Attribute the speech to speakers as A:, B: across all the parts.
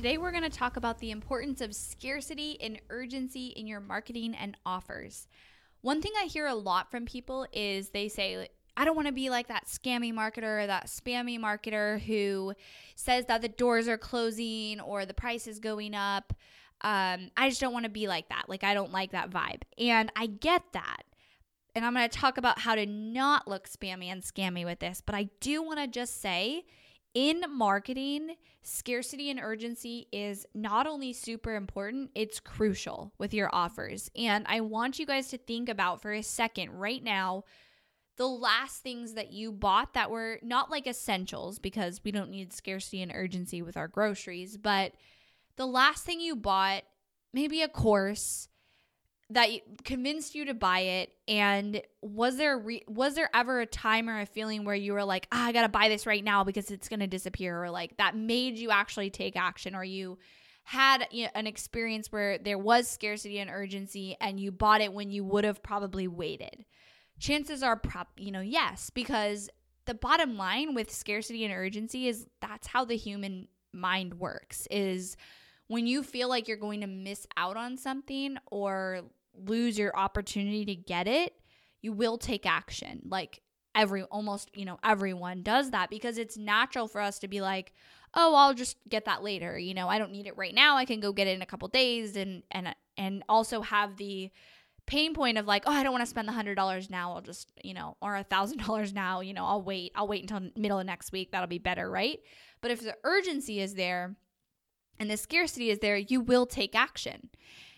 A: Today, we're going to talk about the importance of scarcity and urgency in your marketing and offers. One thing I hear a lot from people is they say, I don't want to be like that scammy marketer that spammy marketer who says that the doors are closing or the price is going up. Um, I just don't want to be like that. Like, I don't like that vibe. And I get that. And I'm going to talk about how to not look spammy and scammy with this. But I do want to just say, in marketing, scarcity and urgency is not only super important, it's crucial with your offers. And I want you guys to think about for a second right now the last things that you bought that were not like essentials because we don't need scarcity and urgency with our groceries, but the last thing you bought, maybe a course, that convinced you to buy it? And was there re- was there ever a time or a feeling where you were like ah, i gotta buy this right now because it's gonna disappear or like that made you actually take action or you had you know, an experience where there was scarcity and urgency and you bought it when you would have probably waited? Chances are prop you know yes because the bottom line with scarcity and urgency is that's how the human mind works is when you feel like you're going to miss out on something or lose your opportunity to get it, you will take action. Like every almost, you know, everyone does that because it's natural for us to be like, "Oh, I'll just get that later." You know, I don't need it right now. I can go get it in a couple days and and and also have the pain point of like, "Oh, I don't want to spend the $100 now. I'll just, you know, or a $1000 now, you know, I'll wait. I'll wait until middle of next week. That'll be better, right?" But if the urgency is there and the scarcity is there, you will take action.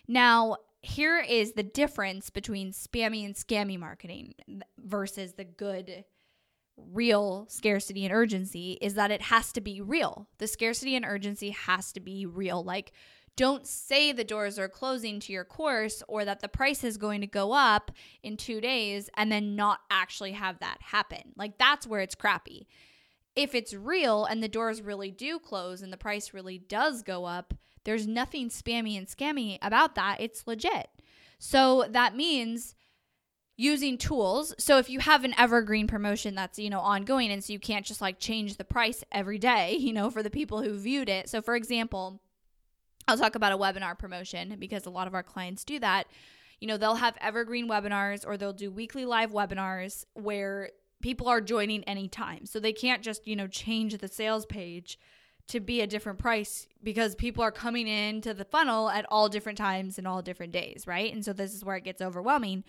A: Now, here is the difference between spammy and scammy marketing versus the good real scarcity and urgency is that it has to be real. The scarcity and urgency has to be real. Like, don't say the doors are closing to your course or that the price is going to go up in two days and then not actually have that happen. Like, that's where it's crappy. If it's real and the doors really do close and the price really does go up, there's nothing spammy and scammy about that. It's legit. So that means using tools. So if you have an evergreen promotion that's, you know, ongoing and so you can't just like change the price every day, you know, for the people who viewed it. So for example, I'll talk about a webinar promotion because a lot of our clients do that. You know, they'll have evergreen webinars or they'll do weekly live webinars where people are joining anytime. So they can't just, you know, change the sales page to be a different price because people are coming into the funnel at all different times and all different days, right? And so this is where it gets overwhelming.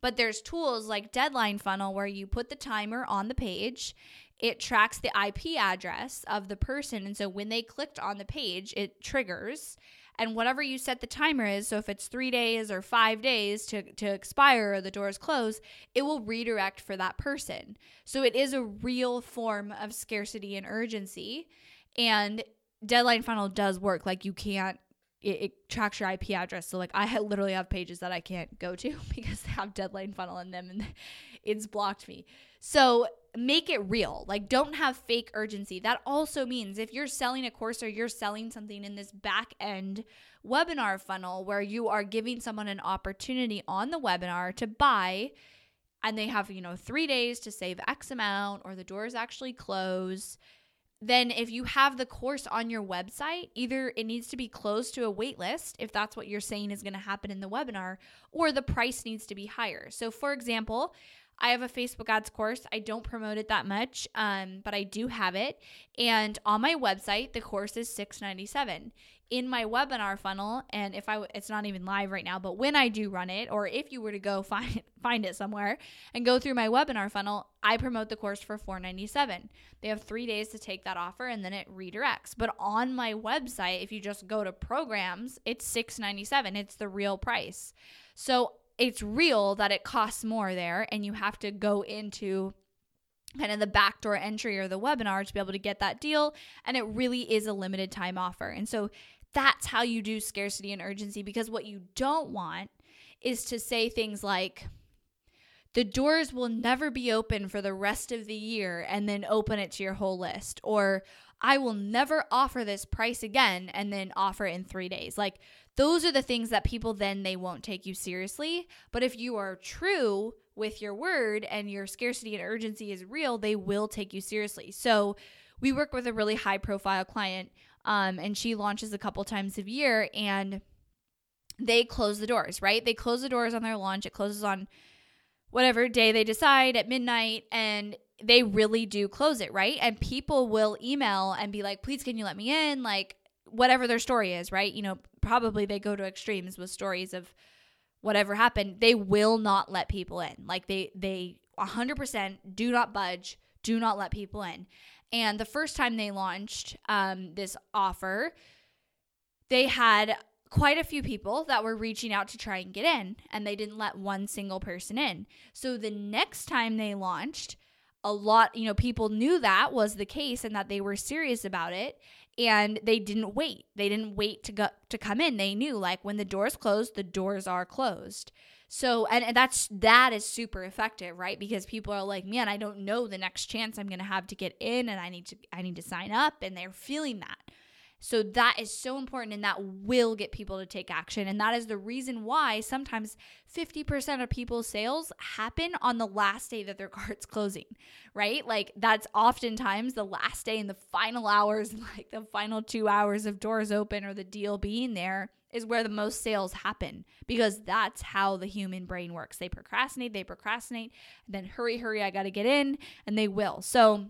A: But there's tools like Deadline Funnel where you put the timer on the page. It tracks the IP address of the person. And so when they clicked on the page, it triggers. And whatever you set the timer is, so if it's three days or five days to, to expire or the doors close, it will redirect for that person. So it is a real form of scarcity and urgency. And Deadline Funnel does work. Like you can't it, it, tracks your IP address. So like I literally have pages that I can't go to because they have deadline funnel in them and it's blocked me. So make it real. Like don't have fake urgency. That also means if you're selling a course or you're selling something in this back end webinar funnel where you are giving someone an opportunity on the webinar to buy and they have, you know, 3 days to save X amount or the doors actually close then if you have the course on your website, either it needs to be closed to a wait list if that's what you're saying is going to happen in the webinar, or the price needs to be higher. So, for example, I have a Facebook ads course. I don't promote it that much, um, but I do have it. And on my website, the course is six ninety seven in my webinar funnel and if I it's not even live right now but when I do run it or if you were to go find find it somewhere and go through my webinar funnel I promote the course for 497 they have 3 days to take that offer and then it redirects. But on my website if you just go to programs it's 697 it's the real price. So it's real that it costs more there and you have to go into kind of the backdoor entry or the webinar to be able to get that deal and it really is a limited time offer. And so that's how you do scarcity and urgency because what you don't want is to say things like, the doors will never be open for the rest of the year and then open it to your whole list. Or I will never offer this price again and then offer it in three days. Like those are the things that people then they won't take you seriously. But if you are true with your word and your scarcity and urgency is real, they will take you seriously. So we work with a really high profile client um, and she launches a couple times a year and they close the doors, right? They close the doors on their launch. It closes on whatever day they decide at midnight and they really do close it, right? And people will email and be like, please, can you let me in? Like, whatever their story is, right? You know, probably they go to extremes with stories of whatever happened. They will not let people in. Like, they, they 100% do not budge, do not let people in. And the first time they launched um, this offer, they had quite a few people that were reaching out to try and get in, and they didn't let one single person in. So the next time they launched, a lot, you know, people knew that was the case and that they were serious about it and they didn't wait. They didn't wait to go to come in. They knew like when the doors closed, the doors are closed. So and, and that's that is super effective, right? Because people are like, man, I don't know the next chance I'm gonna have to get in and I need to I need to sign up and they're feeling that. So that is so important and that will get people to take action. And that is the reason why sometimes 50% of people's sales happen on the last day that their cart's closing, right? Like that's oftentimes the last day in the final hours, like the final two hours of doors open or the deal being there is where the most sales happen because that's how the human brain works. They procrastinate, they procrastinate, then hurry, hurry, I got to get in, and they will. So,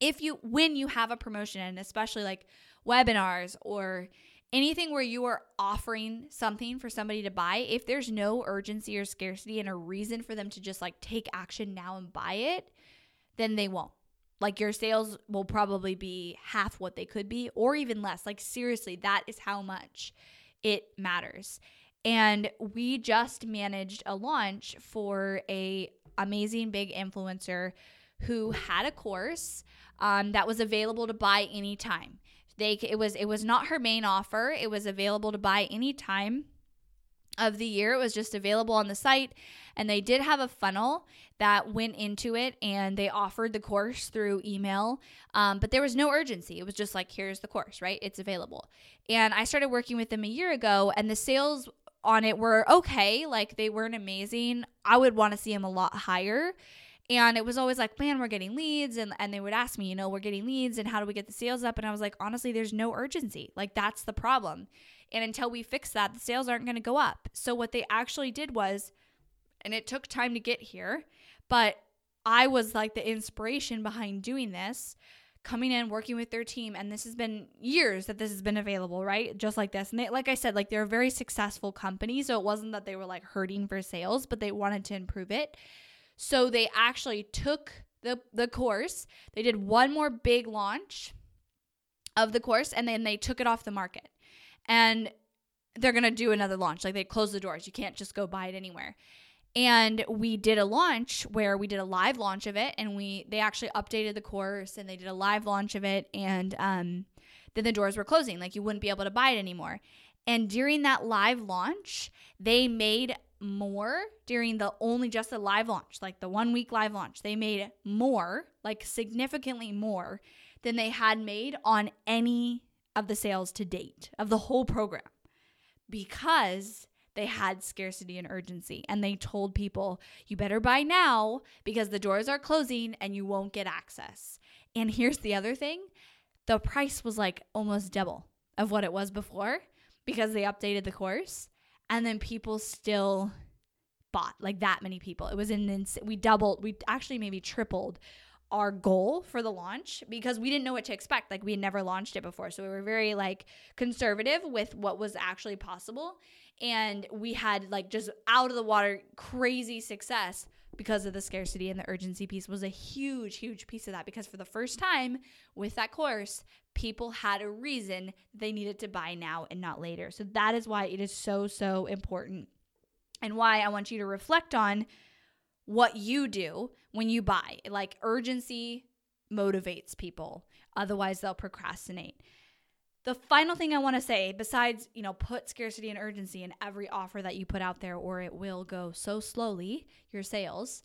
A: if you when you have a promotion and especially like webinars or anything where you are offering something for somebody to buy, if there's no urgency or scarcity and a reason for them to just like take action now and buy it, then they won't. Like your sales will probably be half what they could be or even less. Like seriously, that is how much it matters. And we just managed a launch for a amazing big influencer who had a course um, that was available to buy anytime. They it was it was not her main offer. It was available to buy anytime of the year. It was just available on the site. And they did have a funnel that went into it and they offered the course through email. Um, but there was no urgency. It was just like, here's the course, right? It's available. And I started working with them a year ago and the sales on it were okay. Like they weren't amazing. I would want to see them a lot higher. And it was always like, man, we're getting leads. And, and they would ask me, you know, we're getting leads and how do we get the sales up? And I was like, honestly, there's no urgency. Like that's the problem. And until we fix that, the sales aren't going to go up. So what they actually did was, and it took time to get here, but I was like the inspiration behind doing this, coming in, working with their team. And this has been years that this has been available, right? Just like this. And they, like I said, like they're a very successful company. So it wasn't that they were like hurting for sales, but they wanted to improve it. So they actually took the, the course, they did one more big launch of the course, and then they took it off the market and they're going to do another launch. Like they close the doors. You can't just go buy it anywhere. And we did a launch where we did a live launch of it and we they actually updated the course and they did a live launch of it and um then the doors were closing like you wouldn't be able to buy it anymore. And during that live launch, they made more during the only just the live launch, like the one week live launch. They made more, like significantly more than they had made on any of the sales to date of the whole program because they had scarcity and urgency and they told people you better buy now because the doors are closing and you won't get access. And here's the other thing, the price was like almost double of what it was before because they updated the course and then people still bought, like that many people. It was an ins- we doubled, we actually maybe tripled our goal for the launch because we didn't know what to expect. Like we had never launched it before. So we were very like conservative with what was actually possible. And we had like just out of the water crazy success because of the scarcity and the urgency piece was a huge, huge piece of that. Because for the first time with that course, people had a reason they needed to buy now and not later. So that is why it is so, so important and why I want you to reflect on what you do when you buy. Like urgency motivates people, otherwise, they'll procrastinate. The final thing I want to say, besides, you know, put scarcity and urgency in every offer that you put out there, or it will go so slowly, your sales,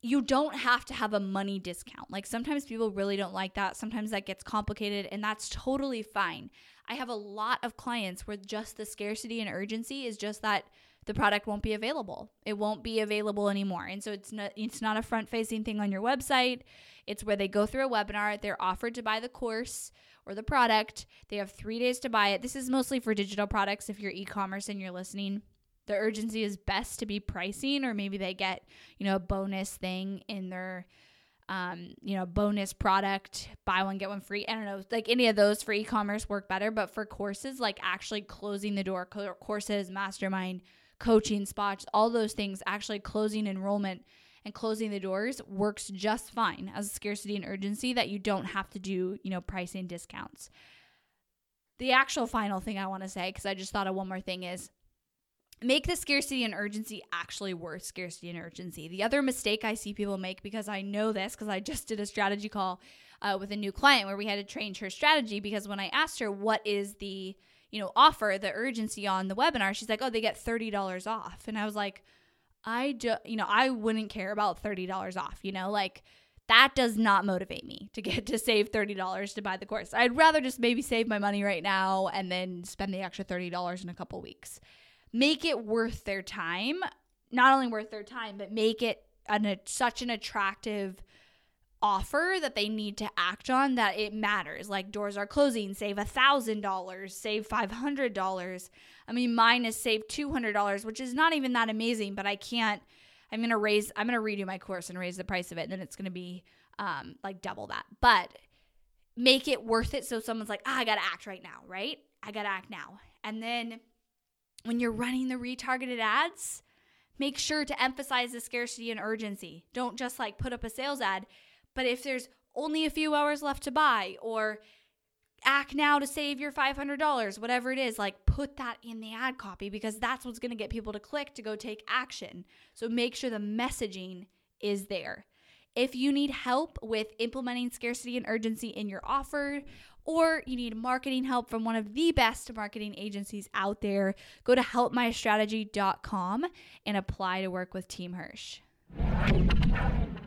A: you don't have to have a money discount. Like sometimes people really don't like that. Sometimes that gets complicated, and that's totally fine. I have a lot of clients where just the scarcity and urgency is just that the product won't be available. It won't be available anymore. And so it's not it's not a front-facing thing on your website. It's where they go through a webinar, they're offered to buy the course or the product. They have 3 days to buy it. This is mostly for digital products if you're e-commerce and you're listening. The urgency is best to be pricing or maybe they get, you know, a bonus thing in their um, you know, bonus product, buy one, get one free. I don't know, like any of those for e commerce work better. But for courses, like actually closing the door, courses, mastermind, coaching spots, all those things, actually closing enrollment and closing the doors works just fine as a scarcity and urgency that you don't have to do, you know, pricing discounts. The actual final thing I want to say, because I just thought of one more thing, is make the scarcity and urgency actually worth scarcity and urgency. The other mistake I see people make, because I know this, because I just did a strategy call uh, with a new client where we had to change her strategy, because when I asked her what is the you know, offer the urgency on the webinar, she's like, oh, they get $30 off. And I was like, I do, you know, I wouldn't care about $30 off, you know, like that does not motivate me to get to save $30 to buy the course. I'd rather just maybe save my money right now and then spend the extra $30 in a couple weeks. Make it worth their time, not only worth their time, but make it an, a, such an attractive offer that they need to act on that it matters. Like doors are closing, save a thousand dollars, save five hundred dollars. I mean, mine is save two hundred dollars, which is not even that amazing, but I can't. I'm gonna raise. I'm gonna redo my course and raise the price of it, and then it's gonna be um, like double that. But make it worth it. So someone's like, ah, I gotta act right now, right? I gotta act now. And then when you're running the retargeted ads, make sure to emphasize the scarcity and urgency. Don't just like put up a sales ad but if there's only a few hours left to buy or act now to save your $500, whatever it is, like put that in the ad copy because that's what's going to get people to click to go take action. So make sure the messaging is there. If you need help with implementing scarcity and urgency in your offer, or you need marketing help from one of the best marketing agencies out there, go to helpmystrategy.com and apply to work with Team Hirsch.